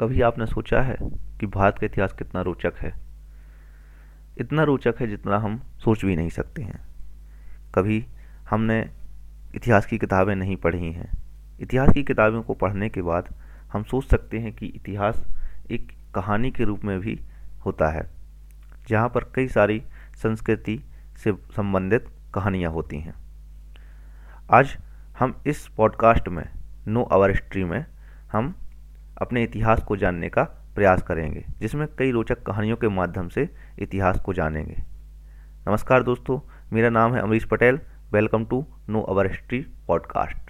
कभी आपने सोचा है कि भारत का इतिहास कितना रोचक है? इतना रोचक है जितना हम सोच भी नहीं सकते हैं। कभी हमने इतिहास की किताबें नहीं पढ़ी हैं। इतिहास की किताबों को पढ़ने के बाद हम सोच सकते हैं कि इतिहास एक कहानी के रूप में भी होता है, जहाँ पर कई सारी संस्कृति से संबंधित कहानियाँ होती हैं। आज हम इस पॉडकास्ट में, नो आवर हिस्ट्री में, हम अपने इतिहास को जानने का प्रयास करेंगे, जिसमें कई रोचक कहानियों के माध्यम से इतिहास को जानेंगे। नमस्कार दोस्तों, मेरा नाम है Amrish Patel. Welcome to know our history podcast.